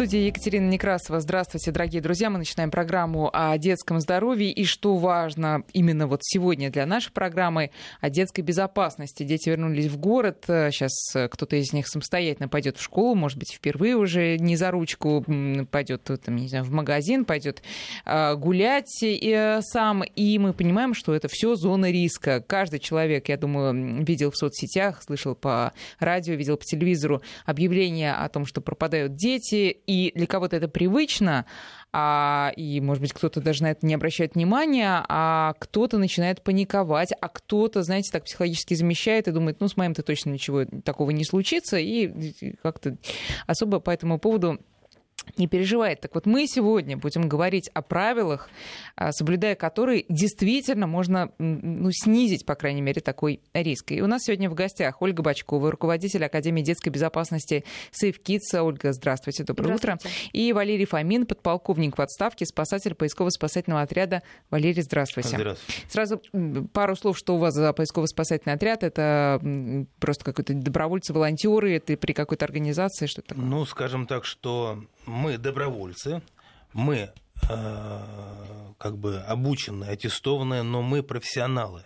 студии Екатерина Некрасова. Здравствуйте, дорогие друзья. Мы начинаем программу о детском здоровье. И что важно именно вот сегодня для нашей программы, о детской безопасности. Дети вернулись в город. Сейчас кто-то из них самостоятельно пойдет в школу, может быть, впервые уже не за ручку пойдет там, не знаю, в магазин, пойдет а, гулять э, сам. И мы понимаем, что это все зона риска. Каждый человек, я думаю, видел в соцсетях, слышал по радио, видел по телевизору объявления о том, что пропадают дети, и для кого-то это привычно, а, и, может быть, кто-то даже на это не обращает внимания, а кто-то начинает паниковать, а кто-то, знаете, так психологически замещает и думает, ну, с моим-то точно ничего такого не случится, и как-то особо по этому поводу не переживает. Так вот, мы сегодня будем говорить о правилах, а, соблюдая которые действительно можно ну, снизить, по крайней мере, такой риск. И у нас сегодня в гостях Ольга Бачкова, руководитель Академии детской безопасности Safe Kids. Ольга, здравствуйте, доброе здравствуйте. утро. И Валерий Фомин, подполковник в отставке, спасатель поисково-спасательного отряда. Валерий, здравствуйте. Здравствуйте. Сразу пару слов, что у вас за поисково-спасательный отряд. Это просто какой-то добровольцы, волонтеры, это при какой-то организации, что такое? Ну, скажем так, что мы добровольцы, мы э, как бы обученные, аттестованные, но мы профессионалы.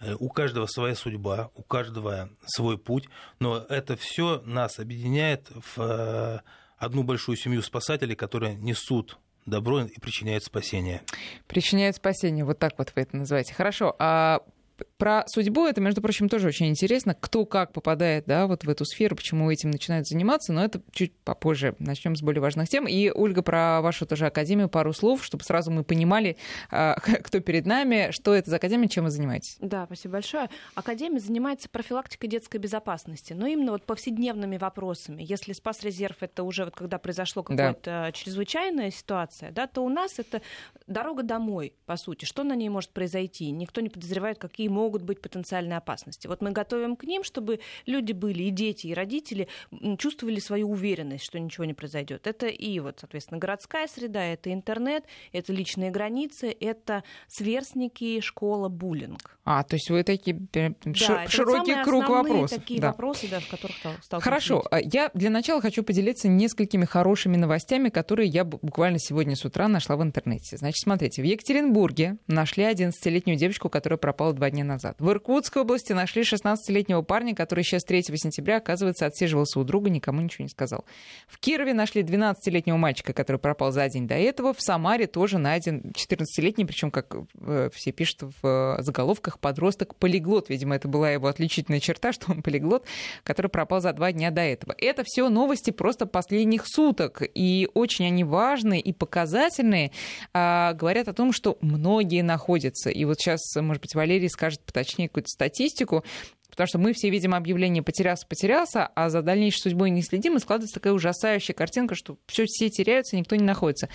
Э, у каждого своя судьба, у каждого свой путь, но это все нас объединяет в э, одну большую семью спасателей, которые несут добро и причиняют спасение. Причиняют спасение, вот так вот вы это называете. Хорошо, а про судьбу это, между прочим, тоже очень интересно, кто как попадает да, вот в эту сферу, почему этим начинают заниматься, но это чуть попозже. Начнем с более важных тем. И, Ольга, про вашу тоже академию пару слов, чтобы сразу мы понимали, а, кто перед нами, что это за академия, чем вы занимаетесь. Да, спасибо большое. Академия занимается профилактикой детской безопасности, но именно вот повседневными вопросами. Если спас-резерв это уже вот когда произошло какая-то да. чрезвычайная ситуация, да, то у нас это дорога домой, по сути. Что на ней может произойти? Никто не подозревает, какие какие могут быть потенциальные опасности. Вот мы готовим к ним, чтобы люди были, и дети, и родители чувствовали свою уверенность, что ничего не произойдет. Это и, вот, соответственно, городская среда, это интернет, это личные границы, это сверстники, школа, буллинг. А, то есть вы такие да, широкий круг вопросов. такие да. вопросы, да, в которых стал Хорошо, а я для начала хочу поделиться несколькими хорошими новостями, которые я буквально сегодня с утра нашла в интернете. Значит, смотрите, в Екатеринбурге нашли 11-летнюю девочку, которая пропала два дня дня назад. В Иркутской области нашли 16-летнего парня, который сейчас 3 сентября, оказывается, отсиживался у друга, никому ничего не сказал. В Кирове нашли 12-летнего мальчика, который пропал за день до этого. В Самаре тоже найден 14-летний, причем, как э, все пишут в э, заголовках, подросток полиглот. Видимо, это была его отличительная черта, что он полиглот, который пропал за два дня до этого. Это все новости просто последних суток. И очень они важные и показательные. А, говорят о том, что многие находятся. И вот сейчас, может быть, Валерий скажет, поточнее какую-то статистику, потому что мы все видим объявление «потерялся, потерялся», а за дальнейшей судьбой не следим, и складывается такая ужасающая картинка, что все, все теряются, никто не находится.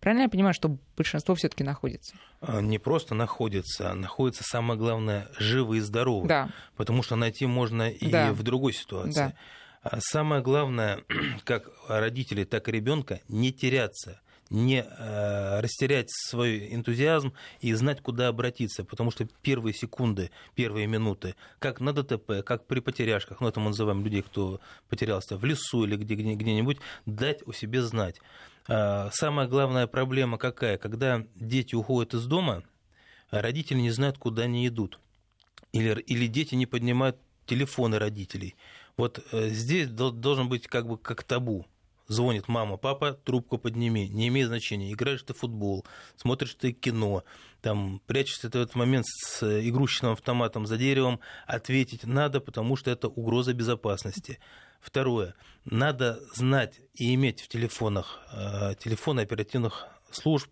Правильно я понимаю, что большинство все-таки находится? А, не просто находится, а находится, самое главное, живы и здоровы. Да. Потому что найти можно и да. в другой ситуации. Да. А самое главное, как родители, так и ребенка, не теряться – не э, растерять свой энтузиазм и знать, куда обратиться, потому что первые секунды, первые минуты, как на ДТП, как при потеряшках, ну это мы называем людей, кто потерялся в лесу или где, где-нибудь, дать о себе знать. Э, самая главная проблема какая? Когда дети уходят из дома, родители не знают, куда они идут. Или, или дети не поднимают телефоны родителей. Вот э, здесь должен быть как бы как табу звонит мама, папа, трубку подними, не имеет значения, играешь ты в футбол, смотришь ты кино, там, прячешься ты в этот момент с игрушечным автоматом за деревом, ответить надо, потому что это угроза безопасности. Второе, надо знать и иметь в телефонах э, телефоны оперативных служб,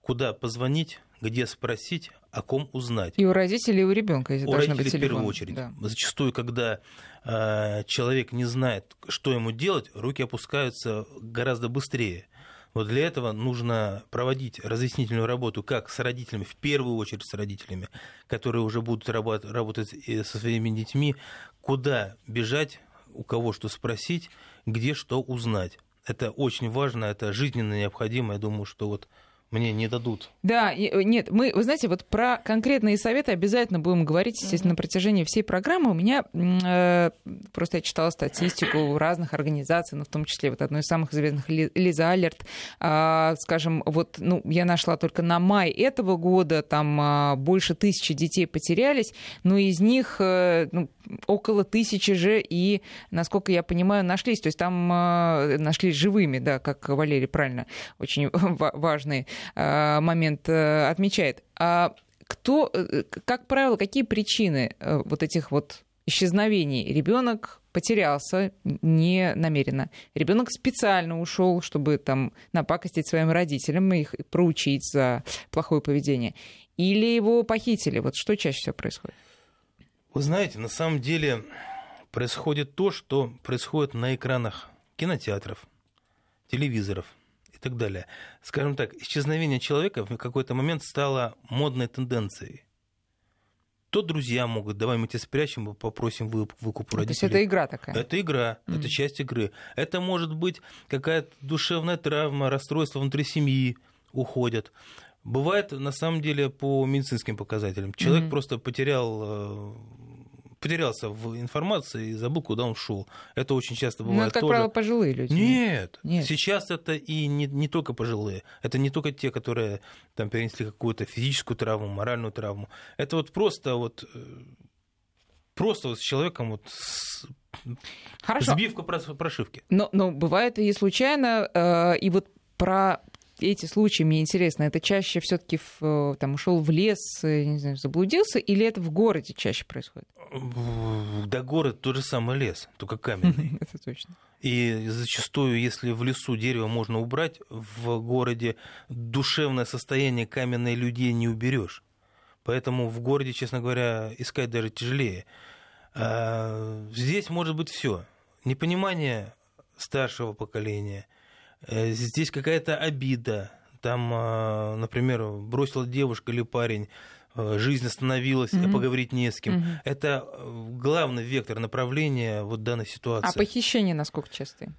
куда позвонить, где спросить, о ком узнать. И у родителей, и у ребенка у должны родителей быть телефон. в первую очередь. Да. Зачастую, когда э, человек не знает, что ему делать, руки опускаются гораздо быстрее. Вот для этого нужно проводить разъяснительную работу как с родителями, в первую очередь с родителями, которые уже будут работать, работать со своими детьми, куда бежать, у кого что спросить, где что узнать. Это очень важно, это жизненно необходимо. Я думаю, что вот мне не дадут. Да, э, нет, мы, вы знаете, вот про конкретные советы обязательно будем говорить, естественно, на протяжении всей программы. У меня э, просто я читала статистику разных организаций, ну, в том числе вот одной из самых известных Лиза Алерт, э, скажем, вот, ну, я нашла только на май этого года, там э, больше тысячи детей потерялись, но из них э, ну, около тысячи же и, насколько я понимаю, нашлись, то есть там э, нашлись живыми, да, как Валерий правильно, очень важный Э, момент э, отмечает. А кто, э, как правило, какие причины вот этих вот исчезновений? Ребенок потерялся не намеренно. Ребенок специально ушел, чтобы там напакостить своим родителям и их проучить за плохое поведение. Или его похитили? Вот что чаще всего происходит? Вы знаете, на самом деле происходит то, что происходит на экранах кинотеатров, телевизоров, так далее. Скажем так, исчезновение человека в какой-то момент стало модной тенденцией. То друзья могут, давай мы тебя спрячем, попросим выкуп родителей. То есть это игра такая? Это игра, mm-hmm. это часть игры. Это может быть какая-то душевная травма, расстройство внутри семьи уходят. Бывает, на самом деле, по медицинским показателям. Человек mm-hmm. просто потерял э, потерялся в информации и забыл, куда он шел. Это очень часто бывает. Ну, это, как тоже. правило, пожилые люди. Нет, Нет. Сейчас это и не, не только пожилые. Это не только те, которые там перенесли какую-то физическую травму, моральную травму. Это вот просто вот э, просто вот с человеком вот с... Хорошо. сбивка прошивки. Но, но бывает и случайно, э, и вот про эти случаи, мне интересно, это чаще все-таки э, там ушел в лес, э, не знаю, заблудился, или это в городе чаще происходит? Да город тот же самый лес, только каменный. Это точно. И зачастую, если в лесу дерево можно убрать, в городе душевное состояние каменной людей не уберешь. Поэтому в городе, честно говоря, искать даже тяжелее. А здесь может быть все. Непонимание старшего поколения, здесь какая-то обида. Там, а, например, бросила девушка или парень Э, жизнь остановилась, mm-hmm. поговорить не с кем. Mm-hmm. Это э, главный вектор направления вот данной ситуации. А похищения насколько частые?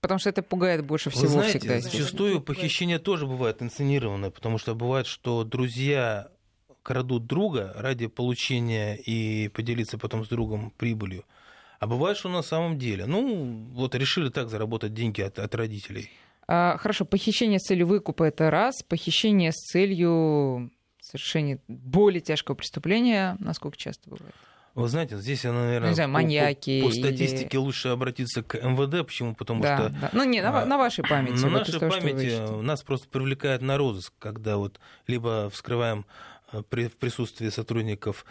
Потому что это пугает больше всего Вы знаете, всегда. Зачастую похищения тоже бывают инсценированные, потому что бывает, что друзья крадут друга ради получения и поделиться потом с другом прибылью. А бывает, что на самом деле, ну, вот решили так заработать деньги от, от родителей. А, хорошо, похищение с целью выкупа это раз, похищение с целью совершение более тяжкого преступления, насколько часто бывает? Вы знаете, здесь, наверное, ну, не знаю, маньяки по, по, по статистике или... лучше обратиться к МВД. Почему? Потому да, что... Да. Ну, не, на, на вашей памяти. На вот нашей памяти нас просто привлекает на розыск, когда вот либо вскрываем э, при, в присутствии сотрудников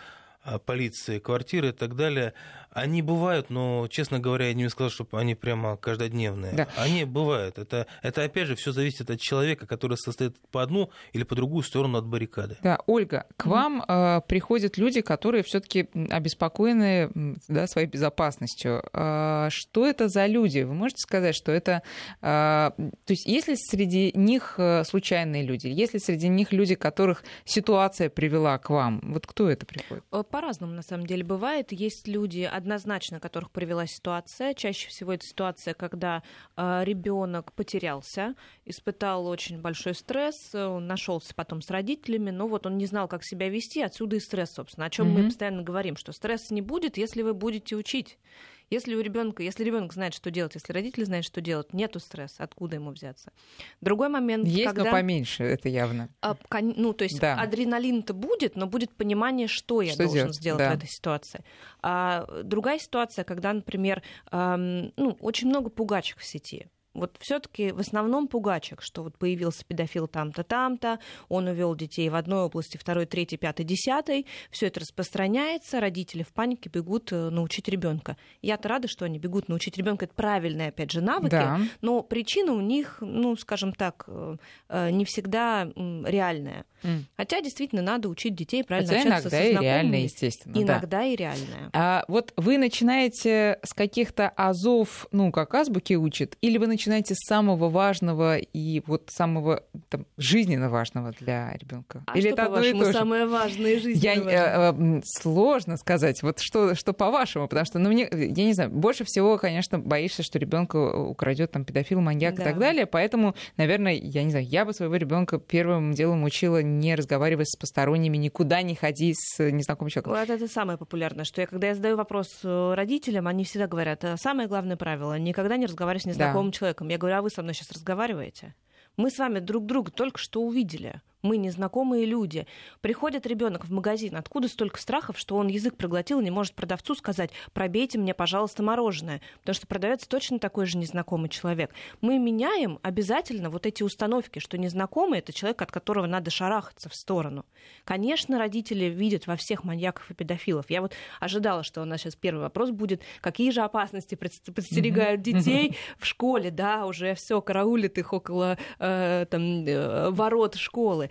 полиции, квартиры и так далее, они бывают, но, честно говоря, я не сказал, чтобы они прямо каждодневные. Да. Они бывают. Это, это, опять же, все зависит от человека, который состоит по одну или по другую сторону от баррикады. Да, Ольга, к вам э, приходят люди, которые все-таки обеспокоены да, своей безопасностью. Э, что это за люди? Вы можете сказать, что это... Э, то есть, если среди них э, случайные люди, если среди них люди, которых ситуация привела к вам, вот кто это приходит? Э, по-разному, на самом деле, бывает. Есть люди, однозначно, которых привела ситуация. Чаще всего это ситуация, когда э, ребенок потерялся, испытал очень большой стресс, он нашелся потом с родителями, но вот он не знал, как себя вести, отсюда и стресс, собственно. О чем mm-hmm. мы постоянно говорим, что стресса не будет, если вы будете учить. Если у ребенка, если ребенок знает, что делать, если родители знают, что делать, нету стресса, откуда ему взяться? Другой момент, есть, когда... но поменьше, это явно. А, ну, то есть да. адреналин-то будет, но будет понимание, что я что должен делать? сделать да. в этой ситуации. А другая ситуация, когда, например, эм, ну, очень много пугачек в сети вот все-таки в основном пугачек, что вот появился педофил там-то, там-то, он увел детей в одной области, второй, третьей, пятой, десятой, все это распространяется, родители в панике бегут э, научить ребенка. Я-то рада, что они бегут научить ребенка, это правильные, опять же, навыки, да. но причина у них, ну, скажем так, э, э, не всегда реальная. Mm. Хотя действительно надо учить детей правильно Хотя общаться иногда со и реальная, естественно. Иногда да. и реальная. А вот вы начинаете с каких-то азов, ну, как азбуки учат, или вы начинаете начинаете с самого важного и вот самого там, жизненно важного для ребенка. А Или что, это по-вашему, самое важное и жизненно я, э, Сложно сказать, вот что, что по-вашему, потому что, ну, мне, я не знаю, больше всего, конечно, боишься, что ребенка украдет там педофил, маньяк да. и так далее, поэтому, наверное, я не знаю, я бы своего ребенка первым делом учила не разговаривать с посторонними, никуда не ходить с незнакомым человеком. Вот это самое популярное, что я, когда я задаю вопрос э, родителям, они всегда говорят, «Э, самое главное правило, никогда не разговаривать с незнакомым да. человеком. Я говорю, а вы со мной сейчас разговариваете? Мы с вами друг друга только что увидели мы незнакомые люди. Приходит ребенок в магазин, откуда столько страхов, что он язык проглотил и не может продавцу сказать, пробейте мне, пожалуйста, мороженое, потому что продавец точно такой же незнакомый человек. Мы меняем обязательно вот эти установки, что незнакомый это человек, от которого надо шарахаться в сторону. Конечно, родители видят во всех маньяков и педофилов. Я вот ожидала, что у нас сейчас первый вопрос будет, какие же опасности подстерегают детей в школе, да, уже все караулит их около э, там, э, ворот школы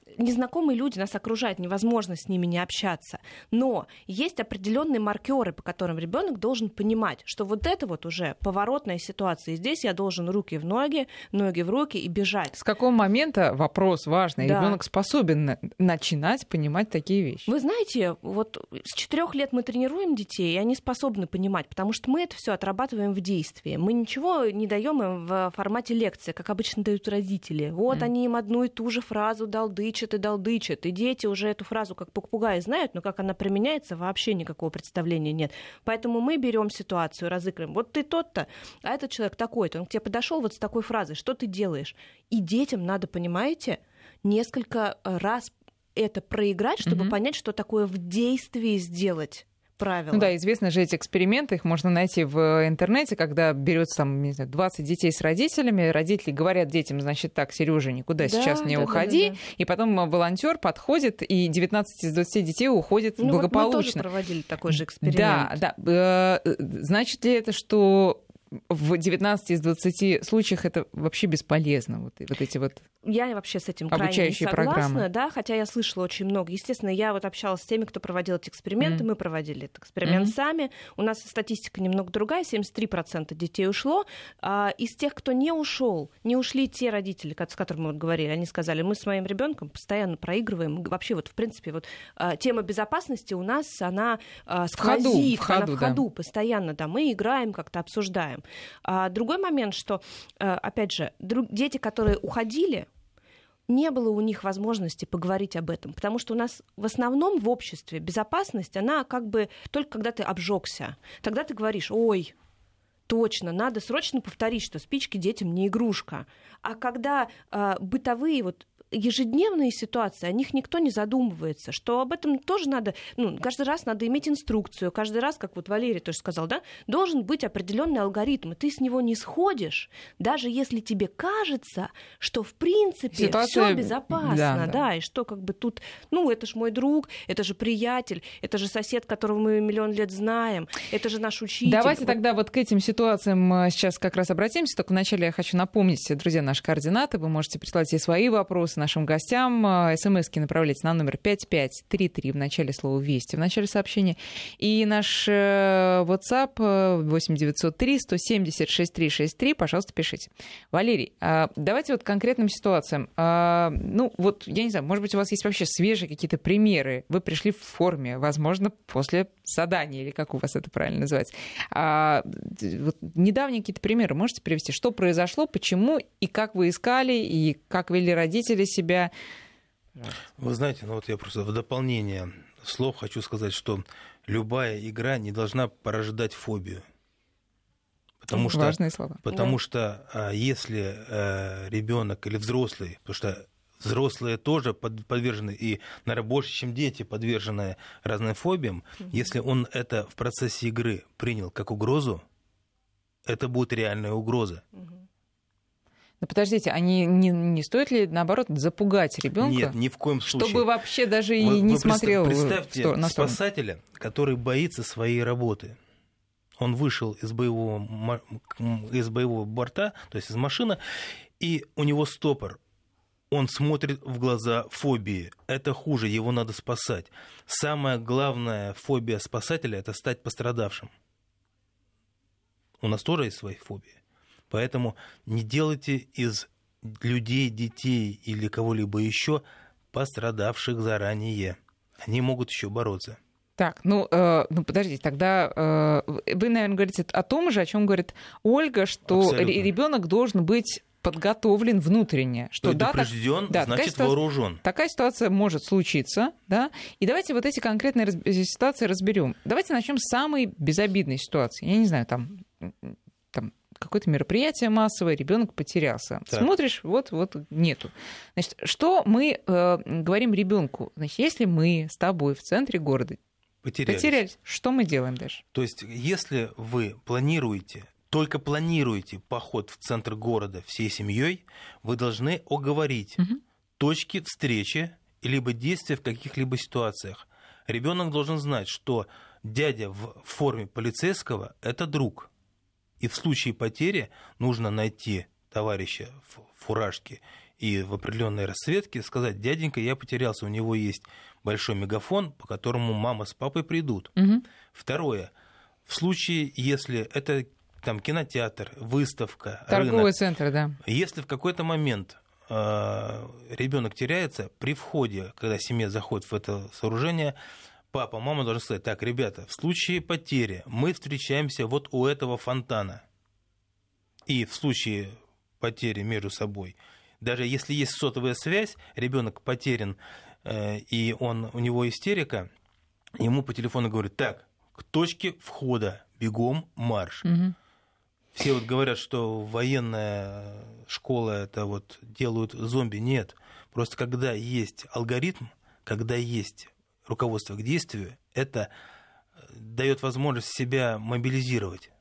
незнакомые люди нас окружают, невозможно с ними не общаться. Но есть определенные маркеры, по которым ребенок должен понимать, что вот это вот уже поворотная ситуация. И здесь я должен руки в ноги, ноги в руки и бежать. С какого момента вопрос важный? Да. Ребенок способен начинать понимать такие вещи. Вы знаете, вот с четырех лет мы тренируем детей, и они способны понимать, потому что мы это все отрабатываем в действии. Мы ничего не даем им в формате лекции, как обычно дают родители. Вот mm. они им одну и ту же фразу долдычат толдычат и долдычат, и дети уже эту фразу как попугаи знают, но как она применяется, вообще никакого представления нет. Поэтому мы берем ситуацию, разыгрываем. Вот ты тот-то, а этот человек такой-то, он к тебе подошел вот с такой фразой, что ты делаешь? И детям надо, понимаете, несколько раз это проиграть, чтобы mm-hmm. понять, что такое в действии сделать правила. Ну да, известны же эти эксперименты, их можно найти в интернете, когда берется там, не знаю, 20 детей с родителями, родители говорят детям, значит, так, Сережа, никуда да, сейчас не да, уходи, да, да, да. и потом волонтер подходит, и 19 из 20 детей уходит ну, благополучно. Вот мы тоже проводили такой же эксперимент. Да, да. Э, значит ли это, что в 19 из 20 случаях это вообще бесполезно, вот, вот эти вот я вообще с этим крайне не согласна, программы. да, хотя я слышала очень много. Естественно, я вот общалась с теми, кто проводил эти эксперименты, mm. мы проводили этот эксперимент mm. сами. У нас статистика немного другая, 73% детей ушло. А из тех, кто не ушел, не ушли те родители, с которыми мы вот говорили, они сказали, мы с моим ребенком постоянно проигрываем. Вообще вот в принципе вот а, тема безопасности у нас она а, сквозит, в ходу, в ходу, она в ходу да. постоянно, да, мы играем, как-то обсуждаем. А, другой момент, что а, опять же дети, которые уходили не было у них возможности поговорить об этом, потому что у нас в основном в обществе безопасность, она как бы только когда ты обжегся, тогда ты говоришь, ой, точно, надо срочно повторить, что спички детям не игрушка. А когда э, бытовые вот ежедневные ситуации, о них никто не задумывается, что об этом тоже надо, ну, каждый раз надо иметь инструкцию, каждый раз, как вот Валерий тоже сказал, да, должен быть определенный алгоритм, и ты с него не сходишь, даже если тебе кажется, что в принципе Ситуация... все безопасно, да, да. да, и что как бы тут, ну, это же мой друг, это же приятель, это же сосед, которого мы миллион лет знаем, это же наш учитель. Давайте вот. тогда вот к этим ситуациям э, сейчас как раз обратимся, только вначале я хочу напомнить, друзья, наши координаты, вы можете прислать и свои вопросы, нашим гостям. Э, СМСки направляйте на номер 5533 в начале слова «Вести», в начале сообщения. И наш э, WhatsApp 8903 170 6363. Пожалуйста, пишите. Валерий, а, давайте вот конкретным ситуациям. А, ну, вот, я не знаю, может быть, у вас есть вообще свежие какие-то примеры. Вы пришли в форме, возможно, после задания, или как у вас это правильно называется. А, вот недавние какие-то примеры можете привести? Что произошло, почему и как вы искали, и как вели родители себя? Вы знаете, ну вот я просто в дополнение слов хочу сказать, что любая игра не должна порождать фобию. Потому что, Важные слова. Потому да. что а, если э, ребенок или взрослый, потому что взрослые тоже подвержены, и, наверное, больше, чем дети, подвержены разным фобиям, угу. если он это в процессе игры принял как угрозу, это будет реальная угроза. Угу. Но подождите, они не, не стоит ли, наоборот, запугать ребенка? Нет, ни в коем случае. Чтобы вообще даже и вы, не вы смотрел Представьте на спасателя, который боится своей работы. Он вышел из боевого, из боевого борта, то есть из машины, и у него стопор он смотрит в глаза фобии. Это хуже, его надо спасать. Самая главная фобия спасателя – это стать пострадавшим. У нас тоже есть свои фобии. Поэтому не делайте из людей, детей или кого-либо еще пострадавших заранее. Они могут еще бороться. Так, ну, э, ну подождите, тогда э, вы, наверное, говорите о том же, о чем говорит Ольга, что ребенок должен быть подготовлен внутренне. Что Предупрежден, да, так, да, значит такая вооружен. Такая ситуация может случиться, да. И давайте вот эти конкретные раз, ситуации разберем. Давайте начнем с самой безобидной ситуации. Я не знаю, там, там какое-то мероприятие массовое, ребенок потерялся. Так. Смотришь, вот, вот нету. Значит, что мы э, говорим ребенку? Значит, если мы с тобой в центре города потерялись. потерялись, что мы делаем дальше? То есть, если вы планируете только планируете поход в центр города всей семьей, вы должны оговорить угу. точки встречи либо действия в каких-либо ситуациях. Ребенок должен знать, что дядя в форме полицейского – это друг. И в случае потери нужно найти товарища в фуражке и в определенной расцветке сказать, дяденька, я потерялся, у него есть большой мегафон, по которому мама с папой придут. Угу. Второе, в случае, если это там кинотеатр, выставка, торговый рынок. центр, да. Если в какой-то момент э, ребенок теряется при входе, когда семья заходит в это сооружение, папа, мама должны сказать: так, ребята, в случае потери мы встречаемся вот у этого фонтана, и в случае потери между собой, даже если есть сотовая связь, ребенок потерян э, и он у него истерика, ему по телефону говорят: так, к точке входа бегом марш. Угу. Все вот говорят, что военная школа это вот делают зомби. Нет. Просто когда есть алгоритм, когда есть руководство к действию, это э, дает возможность себя мобилизировать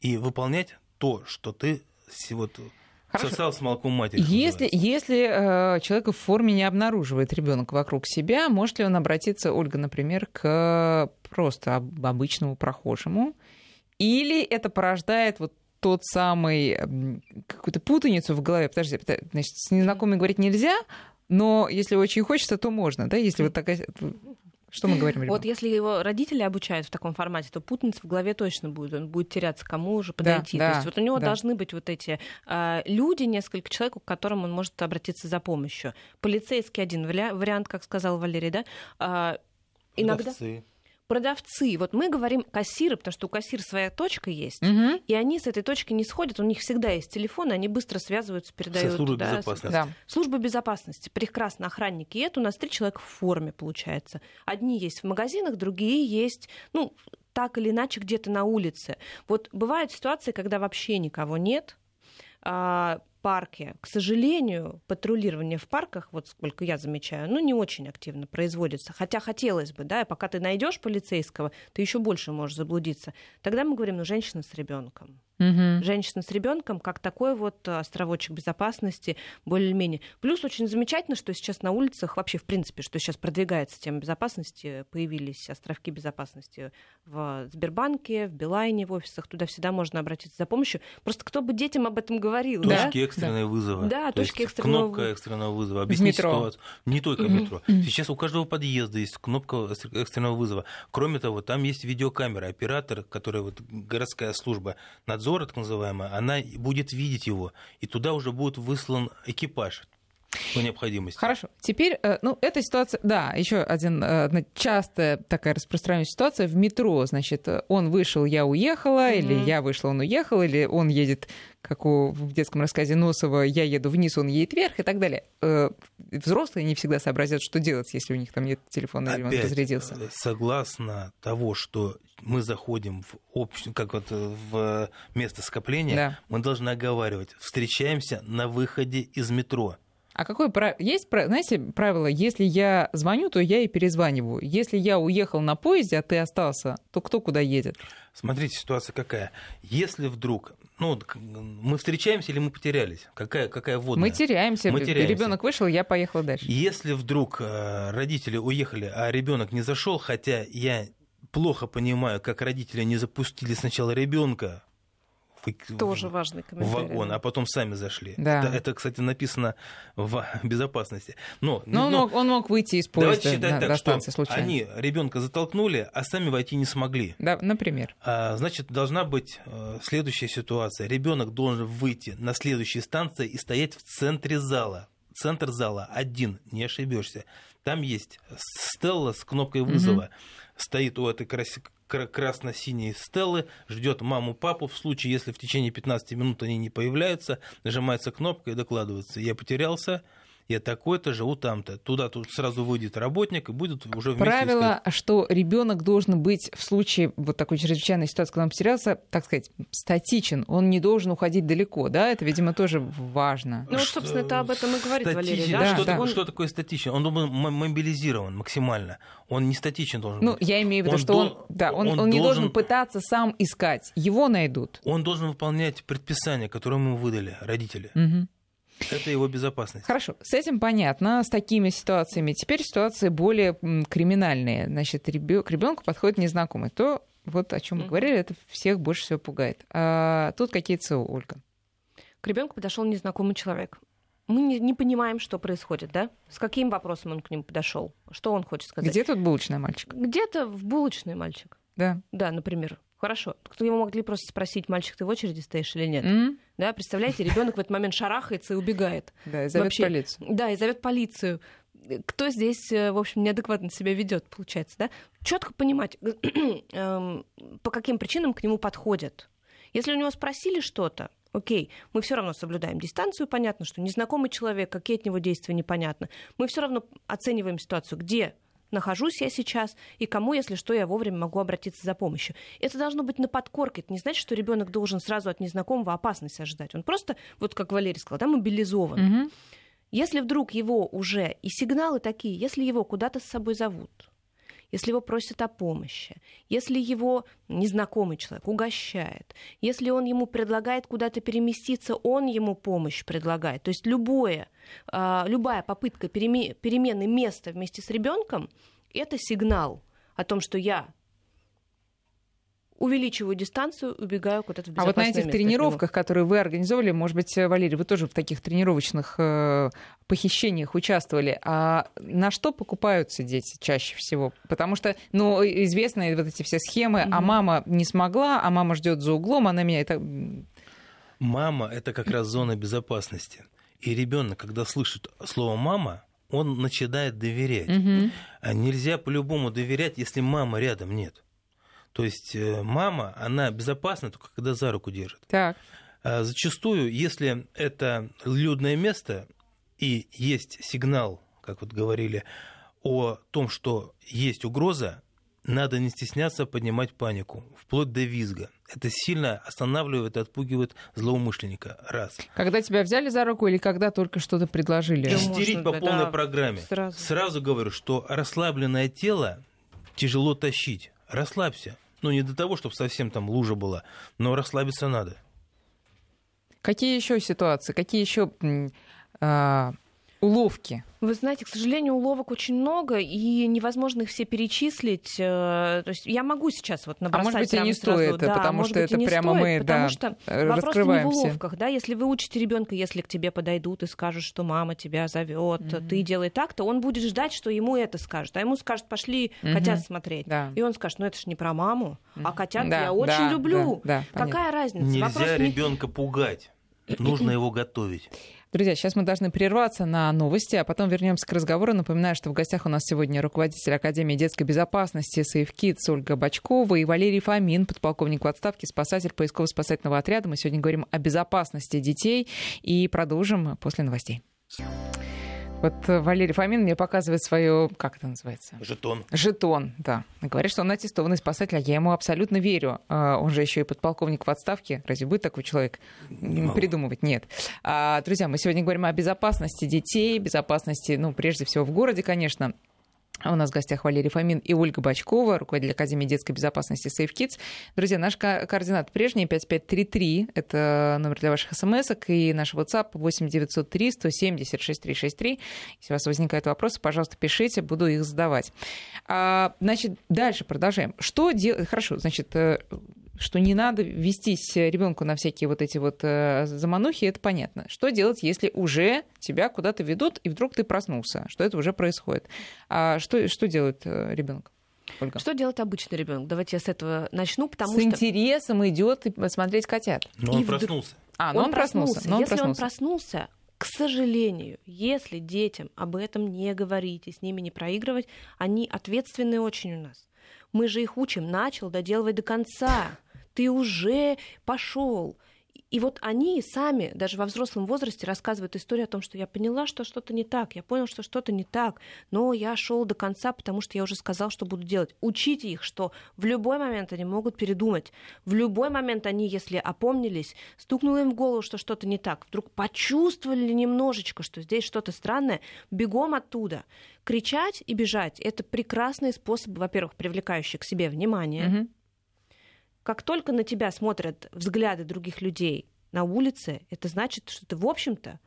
и выполнять то, что ты вот Хорошо. сосал с молоком матери. Если, если э, человек в форме не обнаруживает ребенок вокруг себя, может ли он обратиться, Ольга, например, к просто обычному прохожему или это порождает вот тот самый какую-то путаницу в голове. Подожди, значит, с незнакомыми говорить нельзя, но если очень хочется, то можно, да? Если вот такая... Что мы говорим? Ребенку? Вот если его родители обучают в таком формате, то путаница в голове точно будет. Он будет теряться, кому уже подойти. Да, то да, есть вот у него да. должны быть вот эти э, люди, несколько человек, к которым он может обратиться за помощью. Полицейский один вариант, как сказал Валерий, да? Э, иногда... Продавцы продавцы, вот мы говорим кассиры, потому что у кассира своя точка есть, угу. и они с этой точки не сходят, у них всегда есть телефон, и они быстро связываются, передают. Со службой да, безопасности. Да. Служба безопасности, прекрасно, охранники. И это у нас три человека в форме, получается. Одни есть в магазинах, другие есть, ну, так или иначе где-то на улице. Вот бывают ситуации, когда вообще никого нет, а, парке. К сожалению, патрулирование в парках, вот сколько я замечаю, ну, не очень активно производится. Хотя хотелось бы, да, пока ты найдешь полицейского, ты еще больше можешь заблудиться. Тогда мы говорим, ну, женщина с ребенком. Угу. Женщина с ребенком, как такой вот островочек безопасности, более-менее. Плюс очень замечательно, что сейчас на улицах, вообще, в принципе, что сейчас продвигается тема безопасности, появились островки безопасности в Сбербанке, в Билайне, в офисах, туда всегда можно обратиться за помощью. Просто кто бы детям об этом говорил, Точки да? экстренной да. вызова. Да, То точки экстренного Кнопка экстренного вызова. Объясни ситуацию. Не только метро. Сейчас у каждого подъезда есть кнопка экстренного вызова. Кроме того, там есть видеокамера, оператор, который вот городская служба надзора надзора, так называемая, она будет видеть его, и туда уже будет выслан экипаж по необходимости. Хорошо. Теперь, э, ну, эта ситуация, да, еще один, э, одна частая такая распространенная ситуация в метро. Значит, он вышел, я уехала, mm-hmm. или я вышла, он уехал, или он едет, как у, в детском рассказе Носова, я еду вниз, он едет вверх и так далее. Э, взрослые не всегда сообразят, что делать, если у них там нет телефона, или он разрядился. Согласно того, что мы заходим в общ... как вот в место скопления, да. мы должны оговаривать, встречаемся на выходе из метро. А какое правило? Есть, знаете, правило, если я звоню, то я и перезваниваю. Если я уехал на поезде, а ты остался, то кто куда едет? Смотрите, ситуация какая. Если вдруг, ну, мы встречаемся или мы потерялись? Какая, какая водная? Мы теряемся. Мы теряемся. Ребенок вышел, я поехала дальше. Если вдруг э, родители уехали, а ребенок не зашел, хотя я плохо понимаю, как родители не запустили сначала ребенка Тоже важный комментарий. в вагон, а потом сами зашли. Да. Это, это, кстати, написано в безопасности. Но, но, но он, мог, он мог выйти из поезда давайте считать на, так, до станции что случайно. Они ребенка затолкнули, а сами войти не смогли. Да, например. А, значит, должна быть э, следующая ситуация. Ребенок должен выйти на следующей станции и стоять в центре зала. Центр зала один, не ошибешься. Там есть стелла с кнопкой вызова. Угу. Стоит у этой красно-синей стеллы, ждет маму-папу. В случае, если в течение 15 минут они не появляются, нажимается кнопка и докладывается. Я потерялся, я такой-то, живу там-то. Туда тут сразу выйдет работник и будет уже вместе Правило, искать. что ребенок должен быть в случае вот такой чрезвычайной ситуации, когда он потерялся, так сказать, статичен. Он не должен уходить далеко, да? Это, видимо, тоже важно. Ну, вот, собственно, это об этом и говорит статичен, Валерий, да? да, что, да. Он... что такое статичен? Он должен мобилизирован максимально. Он не статичен должен ну, быть. Ну, я имею в виду, он что дол... он, да, он, он, он не должен... должен пытаться сам искать. Его найдут. Он должен выполнять предписания, которые ему выдали родители. Угу. Это его безопасность. Хорошо, с этим понятно, с такими ситуациями. Теперь ситуации более криминальные. Значит, к ребенку подходит незнакомый. То, вот о чем мы говорили, это всех больше всего пугает. А тут какие ЦО, Ольга? К ребенку подошел незнакомый человек. Мы не, не понимаем, что происходит, да? С каким вопросом он к нему подошел? Что он хочет сказать? Где тут булочный мальчик? Где-то в булочный мальчик. Да. Да, например. Хорошо. Кто его могли просто спросить, мальчик, ты в очереди стоишь или нет? Mm-hmm. Да, представляете, ребенок в этот момент шарахается и убегает. Да, и зовет Вообще, полицию. Да, и зовет полицию. Кто здесь, э, в общем, неадекватно себя ведет, получается, да? Четко понимать, эм, по каким причинам к нему подходят. Если у него спросили что-то, окей, мы все равно соблюдаем дистанцию, понятно, что незнакомый человек, какие от него действия непонятно. Мы все равно оцениваем ситуацию, где нахожусь я сейчас и кому, если что, я вовремя могу обратиться за помощью. Это должно быть на подкорке. Это не значит, что ребенок должен сразу от незнакомого опасность ожидать. Он просто, вот как Валерий сказал, да, мобилизован. Угу. Если вдруг его уже, и сигналы такие, если его куда-то с собой зовут, если его просят о помощи, если его незнакомый человек угощает, если он ему предлагает куда-то переместиться, он ему помощь предлагает. То есть любое, а, любая попытка перемены места вместе с ребенком это сигнал о том, что я увеличиваю дистанцию, убегаю куда-то в А вот на этих тренировках, которые вы организовали, может быть, Валерий, вы тоже в таких тренировочных э, похищениях участвовали. А на что покупаются дети чаще всего? Потому что, ну, известны вот эти все схемы, mm-hmm. а мама не смогла, а мама ждет за углом, она меня это... Мама это как раз зона безопасности. И ребенок, когда слышит слово мама, он начинает доверять. Угу. А нельзя по-любому доверять, если мама рядом нет. То есть э, мама, она безопасна только когда за руку держит. Так. А зачастую, если это людное место и есть сигнал, как вот говорили, о том, что есть угроза, надо не стесняться поднимать панику, вплоть до визга. Это сильно останавливает и отпугивает злоумышленника. Раз. Когда тебя взяли за руку или когда только что-то предложили? Истерить по полной да, программе. Сразу. Сразу говорю, что расслабленное тело тяжело тащить. Расслабься. Ну, не до того, чтобы совсем там лужа была, но расслабиться надо. Какие еще ситуации, какие еще уловки? Вы знаете, к сожалению, уловок очень много, и невозможно их все перечислить. Э, то есть я могу сейчас вот набросать А может быть, и не сразу, стоит, да, потому что это прямо стоит, мы потому да, что вопрос не в уловках. Да? Если вы учите ребенка, если к тебе подойдут и скажут, что мама тебя зовет, mm-hmm. ты делай так, то он будет ждать, что ему это скажет. А ему скажут, пошли mm-hmm. котят смотреть. Да. И он скажет, ну это ж не про маму, а котят да, я очень да, люблю. Да, да, Какая разница? Нельзя Вопрос ребенка не... пугать. Нужно его готовить. Друзья, сейчас мы должны прерваться на новости, а потом вернемся к разговору. Напоминаю, что в гостях у нас сегодня руководитель Академии детской безопасности Safe Kids Ольга Бачкова и Валерий Фомин, подполковник в отставке, спасатель поисково-спасательного отряда. Мы сегодня говорим о безопасности детей и продолжим после новостей. Вот Валерий Фомин мне показывает свое, как это называется? Жетон. Жетон, да. Говорит, что он аттестованный спасатель, а я ему абсолютно верю. А, он же еще и подполковник в отставке. Разве будет такой человек не придумывать? Нет. А, друзья, мы сегодня говорим о безопасности детей, безопасности, ну, прежде всего в городе, конечно. А у нас в гостях Валерий Фомин и Ольга Бачкова, руководитель Академии детской безопасности Safe Kids. Друзья, наш координат прежний 5533, это номер для ваших смс и наш WhatsApp 8903 170 6363. Если у вас возникают вопросы, пожалуйста, пишите, буду их задавать. А, значит, дальше продолжаем. Что делать? Хорошо, значит, э, что не надо вестись ребенку на всякие вот эти вот э, заманухи, это понятно. Что делать, если уже тебя куда-то ведут, и вдруг ты проснулся, что это уже происходит? А что, что делает э, ребенок? Ольга. Что делает обычный ребенок? Давайте я с этого начну, потому с что... С интересом идет смотреть котят. Но он и проснулся. А, но он, он проснулся. проснулся. Но он если проснулся. он проснулся, к сожалению, если детям об этом не говорить и с ними не проигрывать, они ответственны очень у нас. Мы же их учим, начал доделывать до конца. Ты уже пошел. И вот они сами, даже во взрослом возрасте, рассказывают историю о том, что я поняла, что что-то не так, я понял, что что-то не так, но я шел до конца, потому что я уже сказал, что буду делать. Учите их, что в любой момент они могут передумать. В любой момент они, если опомнились, стукнуло им в голову, что что-то не так, вдруг почувствовали немножечко, что здесь что-то странное, бегом оттуда. Кричать и бежать — это прекрасный способ, во-первых, привлекающий к себе внимание, mm-hmm как только на тебя смотрят взгляды других людей на улице, это значит, что ты, в общем-то,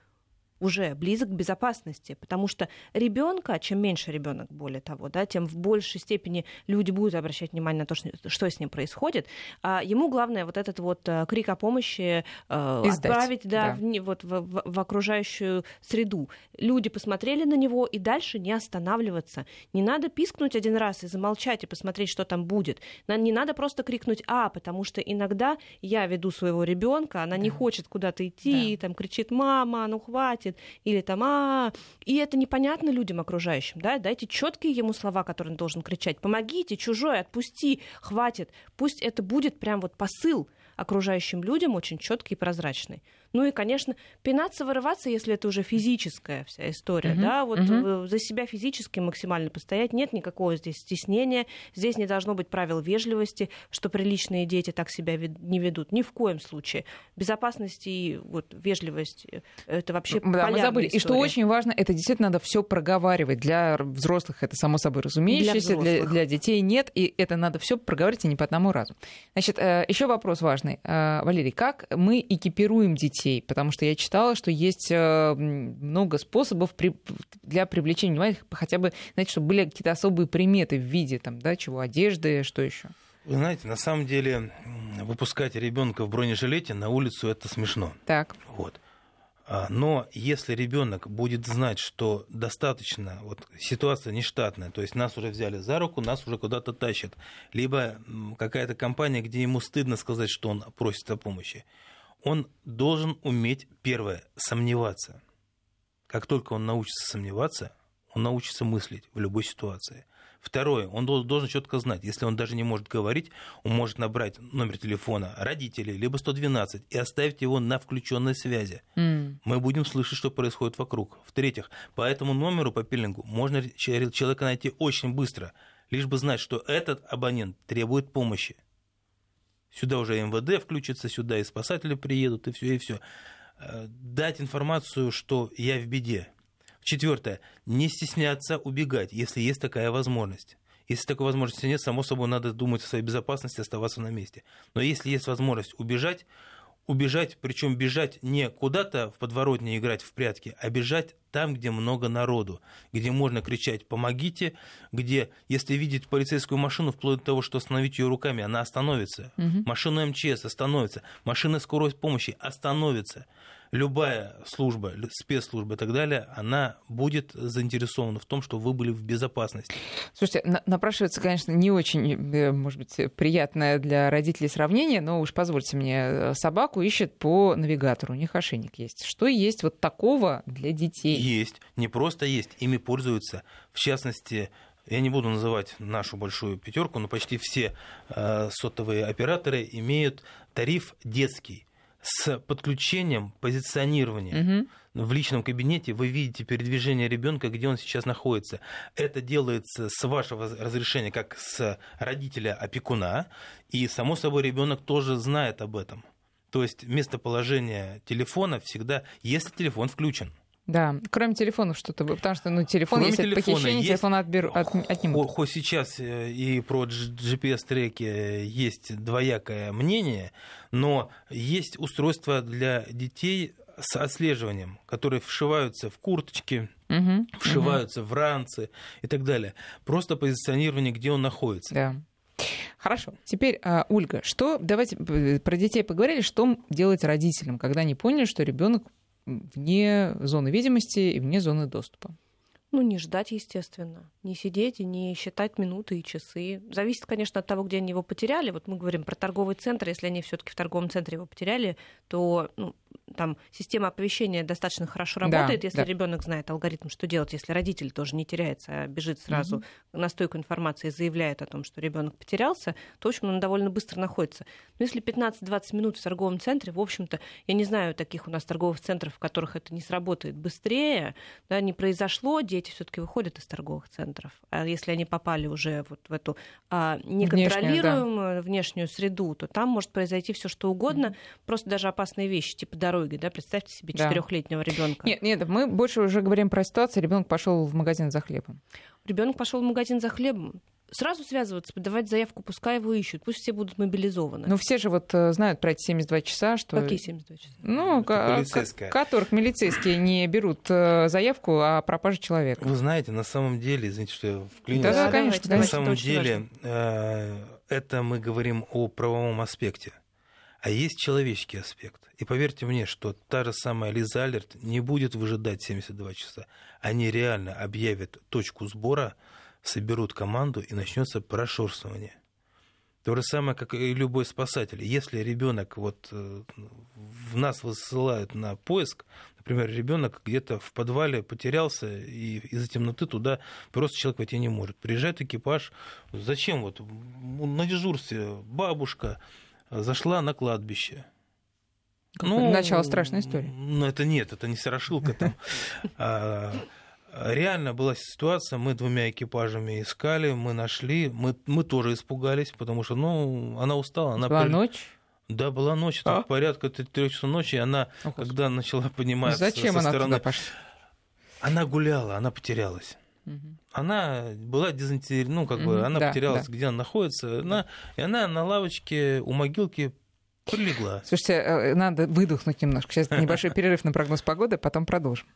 уже близок к безопасности, потому что ребенка, чем меньше ребенок, более того, да, тем в большей степени люди будут обращать внимание на то, что, с ним происходит. А ему главное вот этот вот э, крик о помощи э, отправить да, да. В, вот, в, в, в окружающую среду. Люди посмотрели на него и дальше не останавливаться. Не надо пискнуть один раз и замолчать и посмотреть, что там будет. Не надо просто крикнуть «а», потому что иногда я веду своего ребенка, она да. не хочет куда-то идти, да. там кричит «мама, ну хватит», хватит, или там, а, и это непонятно людям окружающим, да, дайте четкие ему слова, которые он должен кричать, помогите, чужой, отпусти, хватит, пусть это будет прям вот посыл окружающим людям очень четкий и прозрачный. Ну и, конечно, пинаться, вырываться, если это уже физическая вся история, uh-huh. да, вот uh-huh. за себя физически максимально постоять, нет никакого здесь стеснения, здесь не должно быть правил вежливости, что приличные дети так себя не ведут, ни в коем случае. Безопасность и вот вежливость э, это вообще Да, мы забыли. История. И что очень важно, это действительно надо все проговаривать. Для взрослых это само собой разумеющееся, для, для, для детей нет, и это надо все проговаривать и не по одному разу. Значит, э, еще вопрос важный. Валерий, как мы экипируем детей детей, потому что я читала, что есть э, много способов для привлечения внимания, хотя бы, знаете, чтобы были какие-то особые приметы в виде там, да, чего, одежды, что еще. Вы знаете, на самом деле выпускать ребенка в бронежилете на улицу это смешно. Так. Вот. А, но если ребенок будет знать, что достаточно, вот ситуация нештатная, то есть нас уже взяли за руку, нас уже куда-то тащат, либо какая-то компания, где ему стыдно сказать, что он просит о помощи, он должен уметь, первое, сомневаться. Как только он научится сомневаться, он научится мыслить в любой ситуации. Второе, он должен четко знать, если он даже не может говорить, он может набрать номер телефона родителей, либо 112, и оставить его на включенной связи. Mm. Мы будем слышать, что происходит вокруг. В-третьих, по этому номеру, по пилингу, можно человека найти очень быстро, лишь бы знать, что этот абонент требует помощи. Сюда уже МВД включится, сюда и спасатели приедут, и все, и все. Э, дать информацию, что я в беде. Четвертое. Не стесняться убегать, если есть такая возможность. Если такой возможности нет, само собой надо думать о своей безопасности, оставаться на месте. Но если есть возможность убежать, убежать, причем бежать не куда-то в подворотне играть в прятки, а бежать там, где много народу, где можно кричать «помогите», где, если видеть полицейскую машину, вплоть до того, что остановить ее руками, она остановится. Угу. Машина МЧС остановится, машина скорой помощи остановится любая служба, спецслужба и так далее, она будет заинтересована в том, что вы были в безопасности. Слушайте, напрашивается, конечно, не очень, э, может быть, приятное для родителей сравнение, но уж позвольте мне, э, собаку ищет по навигатору, у них ошейник есть. Что есть вот такого для детей? Есть, не просто есть, ими пользуются. В частности, я не буду называть нашу большую пятерку, но почти все э, сотовые операторы имеют тариф детский с подключением позиционирования. Угу. В личном кабинете вы видите передвижение ребенка, где он сейчас находится. Это делается с вашего разрешения, как с родителя опекуна, и само собой ребенок тоже знает об этом. То есть местоположение телефона всегда, если телефон включен. Да, кроме телефонов что-то, потому что ну, телефон, кроме если телефона, похищение, есть, телефон отбер, от, отнимут. Хоть сейчас э, и про GPS-треки есть двоякое мнение, но есть устройства для детей с отслеживанием, которые вшиваются в курточки, угу, вшиваются угу. в ранцы и так далее. Просто позиционирование, где он находится. Да. Хорошо. Теперь, а, Ольга, что давайте про детей поговорили, что делать родителям, когда они поняли, что ребенок вне зоны видимости и вне зоны доступа? Ну, не ждать, естественно. Не сидеть и не считать минуты и часы. Зависит, конечно, от того, где они его потеряли. Вот мы говорим про торговый центр. Если они все таки в торговом центре его потеряли, то ну, там система оповещения достаточно хорошо работает, да, если да. ребенок знает алгоритм, что делать, если родитель тоже не теряется, а бежит сразу угу. на стойку информации и заявляет о том, что ребенок потерялся, то, в общем, он довольно быстро находится. Но если 15-20 минут в торговом центре, в общем-то, я не знаю таких у нас торговых центров, в которых это не сработает быстрее, да, не произошло, дети все-таки выходят из торговых центров. А если они попали уже вот в эту а, неконтролируемую внешнюю, да. внешнюю среду, то там может произойти все что угодно, угу. просто даже опасные вещи, типа дороги дороги, да, представьте себе четырехлетнего да. ребенка. Нет, нет, мы больше уже говорим про ситуацию. Ребенок пошел в магазин за хлебом. Ребенок пошел в магазин за хлебом. Сразу связываться, подавать заявку, пускай его ищут, пусть все будут мобилизованы. Ну, все же вот э, знают про эти 72 часа, что... Какие 72 часа? Ну, к- которых милицейские не берут э, заявку о пропаже человека. Вы знаете, на самом деле, извините, что я вклинился. Да, да, конечно. На давайте, самом деле, э, это мы говорим о правовом аспекте. А есть человеческий аспект. И поверьте мне, что та же самая Лиза Алерт не будет выжидать 72 часа. Они реально объявят точку сбора, соберут команду и начнется прошурствование. То же самое, как и любой спасатель. Если ребенок вот э, в нас высылают на поиск, например, ребенок где-то в подвале потерялся, и из-за темноты туда просто человек войти не может. Приезжает экипаж, зачем вот на дежурстве бабушка, зашла на кладбище. Ну, Начало страшной истории. Ну, это нет, это не страшилка там. Реально была ситуация, мы двумя экипажами искали, мы нашли, мы, мы тоже испугались, потому что, ну, она устала. Она была при... ночь? Да, была ночь, а? порядка трех часов ночи, она, Ох, когда начала подниматься Зачем со она стороны... туда пошла? Она гуляла, она потерялась. Она была дезинтересована, ну, как бы, она да, потерялась, да. где она находится, она, и она на лавочке у могилки прилегла. Слушайте, э, надо выдохнуть немножко. Сейчас небольшой перерыв на прогноз погоды, потом продолжим.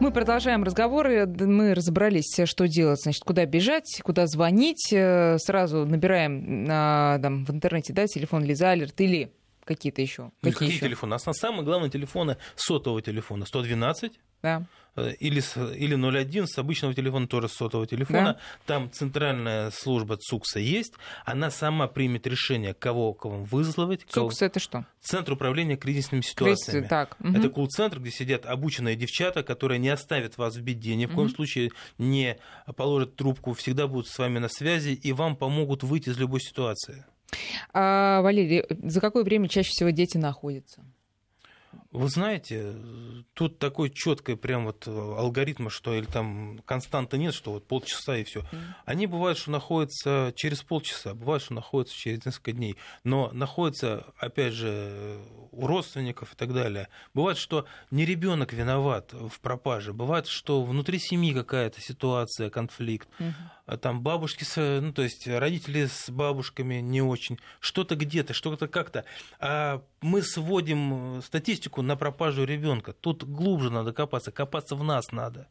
Мы продолжаем разговоры. Мы разобрались, что делать, значит, куда бежать, куда звонить. Э, сразу набираем на, там, в интернете да, телефон Лиза Алерт или какие-то еще. Какие, какие еще? телефоны? Основные, самые главные телефоны сотового телефона 112. Да. Э, или, или 01 с обычного телефона, тоже с сотового телефона. Да. Там центральная служба ЦУКСа есть. Она сама примет решение, кого кого вызвать. ЦУКС кого... это что? Центр управления кризисными ситуациями. так. Угу. Это кул-центр, где сидят обученные девчата, которые не оставят вас в беде, ни в коем угу. случае не положат трубку, всегда будут с вами на связи и вам помогут выйти из любой ситуации. А, Валерий, за какое время чаще всего дети находятся? Вы знаете, тут такой четкой прям вот алгоритма, что или там константа нет, что вот полчаса и все. Они бывают, что находятся через полчаса, бывают, что находятся через несколько дней, но находятся, опять же, у родственников и так далее. Бывает, что не ребенок виноват в пропаже, бывает, что внутри семьи какая-то ситуация, конфликт, mm-hmm. Там бабушки, ну то есть родители с бабушками не очень, что-то где-то, что-то как-то. А мы сводим статистику на пропажу ребенка. Тут глубже надо копаться, копаться в нас надо.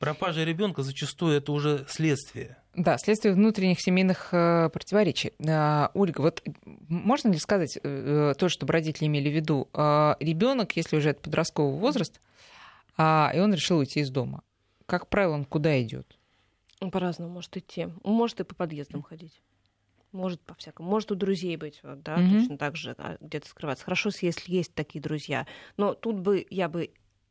Пропажа ребенка зачастую это уже следствие. Да, следствие внутренних семейных э, противоречий. Э, Ольга, вот можно ли сказать э, то, что родители имели в виду? Э, ребенок, если уже это подростковый возраст, э, и он решил уйти из дома, как правило, он куда идет? По-разному может идти. Может и по подъездам ходить. Может по-всякому. Может у друзей быть, да, mm-hmm. точно так же где-то скрываться. Хорошо, если есть такие друзья. Но тут бы я бы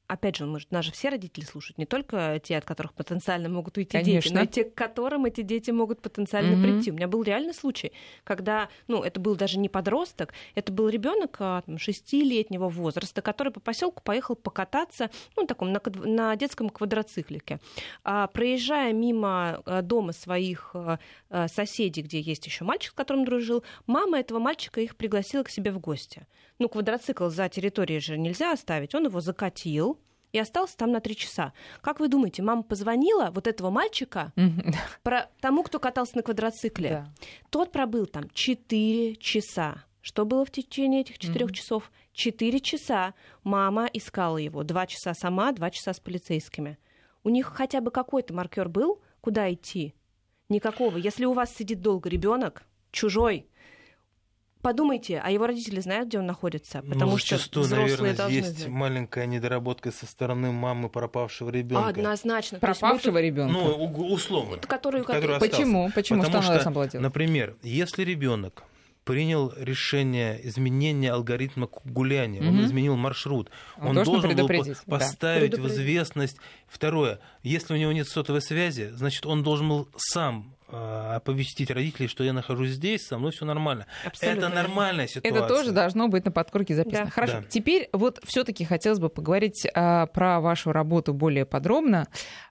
опять же, может, нас же все родители слушают, не только те, от которых потенциально могут уйти Конечно. дети, но и те, к которым эти дети могут потенциально mm-hmm. прийти. У меня был реальный случай, когда, ну, это был даже не подросток, это был ребенок а, шестилетнего возраста, который по поселку поехал покататься, ну, таком, на, на детском квадроциклике. А, проезжая мимо а, дома своих а, соседей, где есть еще мальчик, с которым дружил, мама этого мальчика их пригласила к себе в гости. Ну, квадроцикл за территорией же нельзя оставить, он его закатил, и остался там на три часа. Как вы думаете, мама позвонила вот этого мальчика про тому, кто катался на квадроцикле? Да. Тот пробыл там четыре часа. Что было в течение этих четырех часов? Четыре часа мама искала его. Два часа сама, два часа с полицейскими. У них хотя бы какой-то маркер был, куда идти? Никакого. Если у вас сидит долго ребенок, чужой, подумайте, а его родители знают, где он находится? Ну, Потому ну, что зачастую, наверное, должны есть знать. маленькая недоработка со стороны мамы пропавшего ребенка. Однозначно. Пропавшего ребенка. Ну, условно. Который, который Почему? Почему? Потому что, что, например, если ребенок принял решение изменения алгоритма гуляния, угу. он изменил маршрут, он, он должен был поставить да. в известность. Второе, если у него нет сотовой связи, значит, он должен был сам оповестить родителей, что я нахожусь здесь, со мной все нормально. Абсолютно. Это нормальная ситуация. Это тоже должно быть на подкорке записано. Да. Хорошо. Да. Теперь вот все-таки хотелось бы поговорить а, про вашу работу более подробно,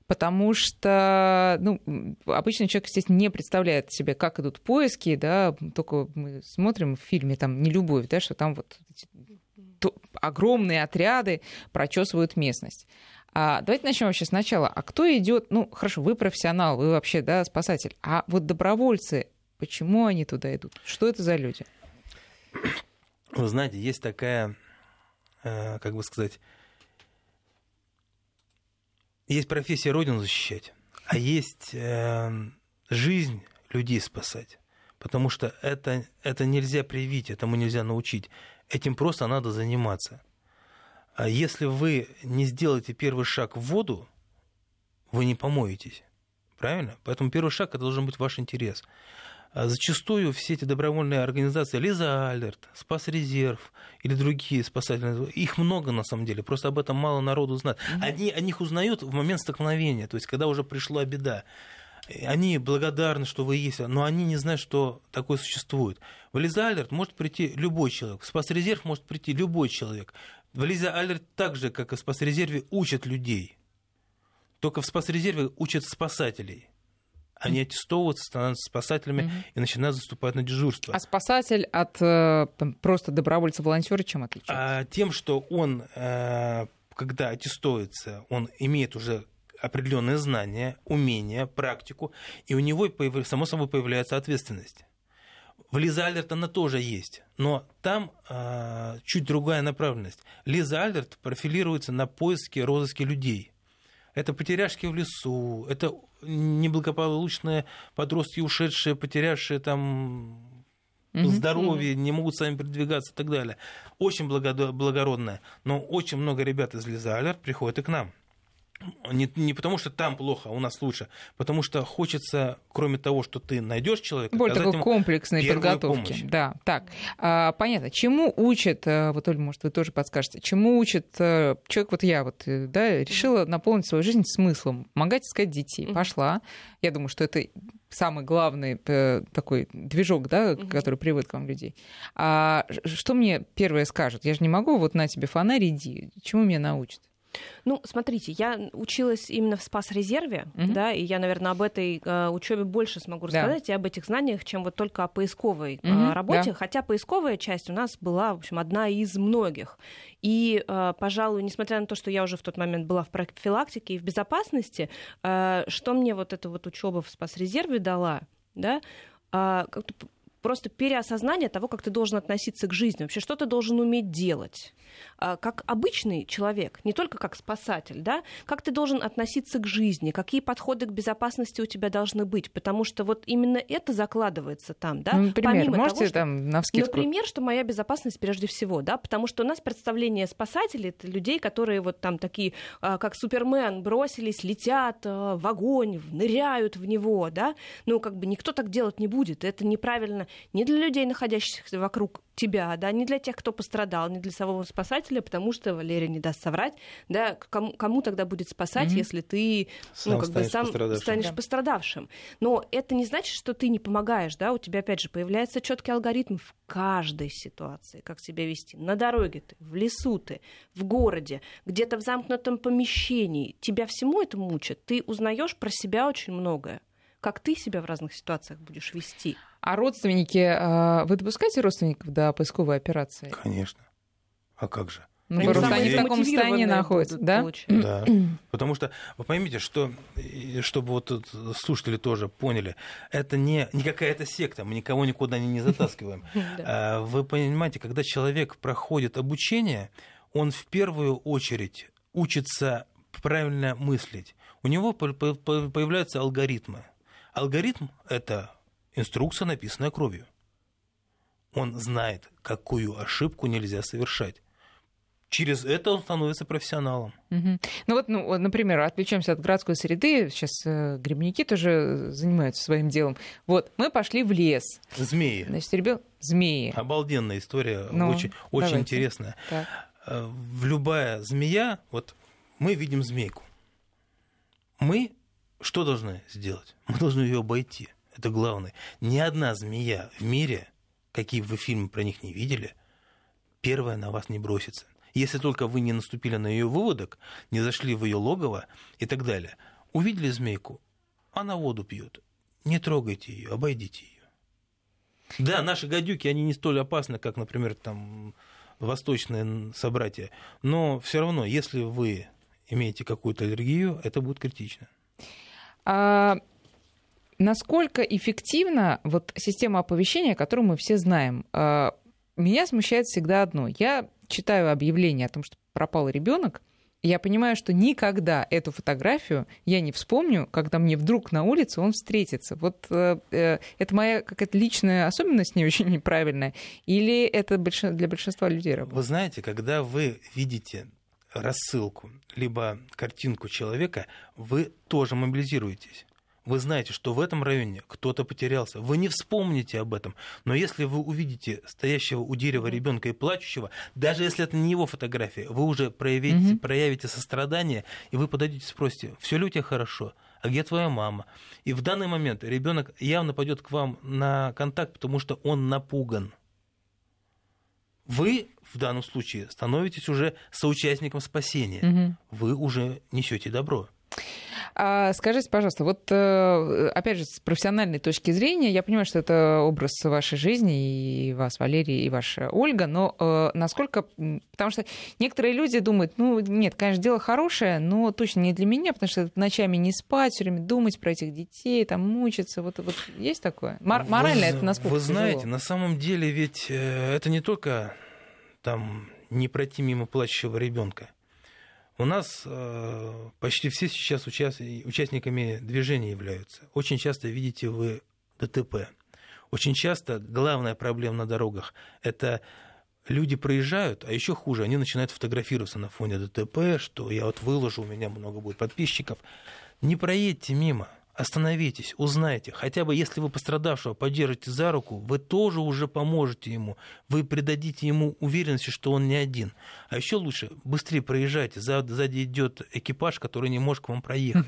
потому что ну, обычный человек, естественно, не представляет себе, как идут поиски, да, только мы смотрим в фильме там не любовь, да, что там вот огромные отряды прочесывают местность. А, давайте начнем вообще сначала. А кто идет? Ну, хорошо, вы профессионал, вы вообще, да, спасатель. А вот добровольцы, почему они туда идут? Что это за люди? Вы знаете, есть такая, э, как бы сказать, есть профессия Родину защищать, а есть э, жизнь людей спасать. Потому что это, это нельзя привить, этому нельзя научить. Этим просто надо заниматься. А если вы не сделаете первый шаг в воду, вы не помоетесь. Правильно? Поэтому первый шаг это должен быть ваш интерес. А зачастую все эти добровольные организации, Лиза Алерт, Спас Резерв или другие спасательные, их много на самом деле, просто об этом мало народу знает. Mm-hmm. Они о них узнают в момент столкновения, то есть когда уже пришла беда. Они благодарны, что вы есть, но они не знают, что такое существует. В Лиза Алерт может прийти любой человек, в Спас Резерв может прийти любой человек. В Лиза Алерт так же, как и в спасрезерве, учат людей. Только в спасрезерве учат спасателей. Они аттестовываются, становятся спасателями угу. и начинают заступать на дежурство. А спасатель от э, просто добровольца-волонтера чем отличается? А, тем, что он, э, когда аттестуется, он имеет уже определенные знания, умения, практику, и у него, само собой, появляется ответственность. В Лиза Альдерт она тоже есть, но там э, чуть другая направленность. Лиза Альдерт профилируется на поиске розыске людей. Это потеряшки в лесу, это неблагополучные подростки, ушедшие, потерявшие там здоровье, не могут сами передвигаться и так далее. Очень благородное. Но очень много ребят из Лиза Алерт приходят и к нам. Не, не потому, что там плохо, а у нас лучше, потому что хочется, кроме того, что ты найдешь человека, более такой комплексной подготовки. Помощь. Да, так, а, понятно. Чему учит, э, вот Оль, может, вы тоже подскажете, чему учит э, человек, вот я вот, э, да, решила наполнить свою жизнь смыслом, помогать искать детей, пошла. Я думаю, что это самый главный такой движок, да, который приводит к вам людей. А что мне первое скажут? Я же не могу вот на тебе фонарь иди. Чему меня научат? Ну, смотрите, я училась именно в спас-резерве, mm-hmm. да, и я, наверное, об этой э, учебе больше смогу рассказать да. и об этих знаниях, чем вот только о поисковой mm-hmm. э, работе. Да. Хотя поисковая часть у нас была, в общем, одна из многих. И, э, пожалуй, несмотря на то, что я уже в тот момент была в профилактике и в безопасности, э, что мне вот эта вот учеба в спас-резерве дала, да, э, как-то просто переосознание того, как ты должен относиться к жизни, вообще что ты должен уметь делать. А, как обычный человек, не только как спасатель, да, как ты должен относиться к жизни, какие подходы к безопасности у тебя должны быть, потому что вот именно это закладывается там, да. Ну, например, Помимо можете того, что, там навскидку? Например, что моя безопасность прежде всего, да, потому что у нас представление спасателей это людей, которые вот там такие, а, как Супермен, бросились, летят а, в огонь, ныряют в него, да, ну как бы никто так делать не будет, это неправильно ни для людей, находящихся вокруг тебя, да, не для тех, кто пострадал, не для самого спасателя, потому что Валерия не даст соврать, да, кому, кому тогда будет спасать, mm-hmm. если ты, сам ну, как бы сам пострадавшим. станешь да. пострадавшим. Но это не значит, что ты не помогаешь, да, у тебя, опять же, появляется четкий алгоритм в каждой ситуации, как себя вести. На дороге ты, в лесу ты, в городе, где-то в замкнутом помещении. Тебя всему этому учат. Ты узнаешь про себя очень многое как ты себя в разных ситуациях будешь вести. А родственники, а, вы допускаете родственников до поисковой операции? Конечно. А как же? Ну, они просто они в таком состоянии находятся, да? Да. Потому что вы поймите, что, чтобы вот слушатели тоже поняли, это не, не какая-то секта, мы никого никуда не, не затаскиваем. А, вы понимаете, когда человек проходит обучение, он в первую очередь учится правильно мыслить. У него появляются алгоритмы. Алгоритм – это Инструкция, написанная кровью. Он знает, какую ошибку нельзя совершать. Через это он становится профессионалом. Угу. Ну вот, ну, например, отвлечемся от городской среды. Сейчас э, грибники тоже занимаются своим делом. Вот, мы пошли в лес. Змеи. Значит, ребят, змеи. Обалденная история, ну, очень, очень интересная. Так. Э, в любая змея, вот мы видим змейку. Мы что должны сделать? Мы должны ее обойти. Это главное. Ни одна змея в мире, какие бы вы фильмы про них не видели, первая на вас не бросится. Если только вы не наступили на ее выводок, не зашли в ее логово и так далее. Увидели змейку, она воду пьет. Не трогайте ее, обойдите ее. Да, наши гадюки, они не столь опасны, как, например, там восточные собратья. Но все равно, если вы имеете какую-то аллергию, это будет критично. А насколько эффективна вот система оповещения, которую мы все знаем? А, меня смущает всегда одно. Я читаю объявление о том, что пропал ребенок, я понимаю, что никогда эту фотографию я не вспомню, когда мне вдруг на улице он встретится. Вот э, э это моя какая-то личная особенность не очень неправильная, или это для большинства людей работает? Вы знаете, когда вы видите рассылку, либо картинку человека, вы тоже мобилизируетесь. Вы знаете, что в этом районе кто-то потерялся. Вы не вспомните об этом. Но если вы увидите стоящего у дерева ребенка и плачущего, даже если это не его фотография, вы уже проявите, угу. проявите сострадание, и вы подойдете и спросите, все ли у тебя хорошо? а где твоя мама? И в данный момент ребенок явно пойдет к вам на контакт, потому что он напуган. Вы в данном случае становитесь уже соучастником спасения. Угу. Вы уже несете добро. А скажите, пожалуйста, вот э, опять же, с профессиональной точки зрения, я понимаю, что это образ вашей жизни, и вас, Валерий, и ваша Ольга, но э, насколько... Потому что некоторые люди думают, ну, нет, конечно, дело хорошее, но точно не для меня, потому что ночами не спать, все время думать про этих детей, там, мучиться, вот, вот есть такое? Мор- морально вы, это насколько Вы знаете, тяжело? на самом деле ведь э, это не только там не пройти мимо плачущего ребенка. У нас э, почти все сейчас участ... участниками движения являются. Очень часто видите вы ДТП. Очень часто главная проблема на дорогах – это люди проезжают, а еще хуже, они начинают фотографироваться на фоне ДТП, что я вот выложу, у меня много будет подписчиков. Не проедьте мимо – остановитесь, узнайте. Хотя бы если вы пострадавшего поддержите за руку, вы тоже уже поможете ему. Вы придадите ему уверенности, что он не один. А еще лучше быстрее проезжайте. Сзади идет экипаж, который не может к вам проехать.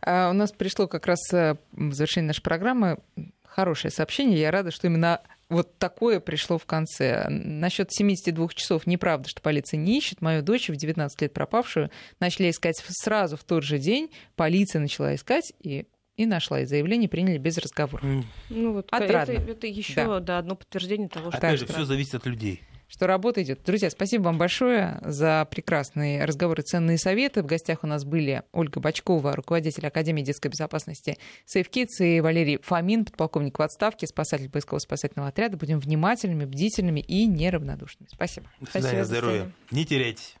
А у нас пришло как раз э, в завершение нашей программы хорошее сообщение. Я рада, что именно вот такое пришло в конце. Насчет 72 часов неправда, что полиция не ищет. Мою дочь в 19 лет пропавшую начали искать сразу в тот же день. Полиция начала искать и и нашла, и заявление приняли без разговора. Ну вот Отрадно. это, это еще да. Да, одно подтверждение того, что... Опять же, все зависит от людей что работа идет. Друзья, спасибо вам большое за прекрасные разговоры, ценные советы. В гостях у нас были Ольга Бачкова, руководитель Академии детской безопасности SafeKids, и Валерий Фомин, подполковник в отставке, спасатель поискового спасательного отряда. Будем внимательными, бдительными и неравнодушными. Спасибо. До свидания, спасибо, здоровья. Не теряйтесь.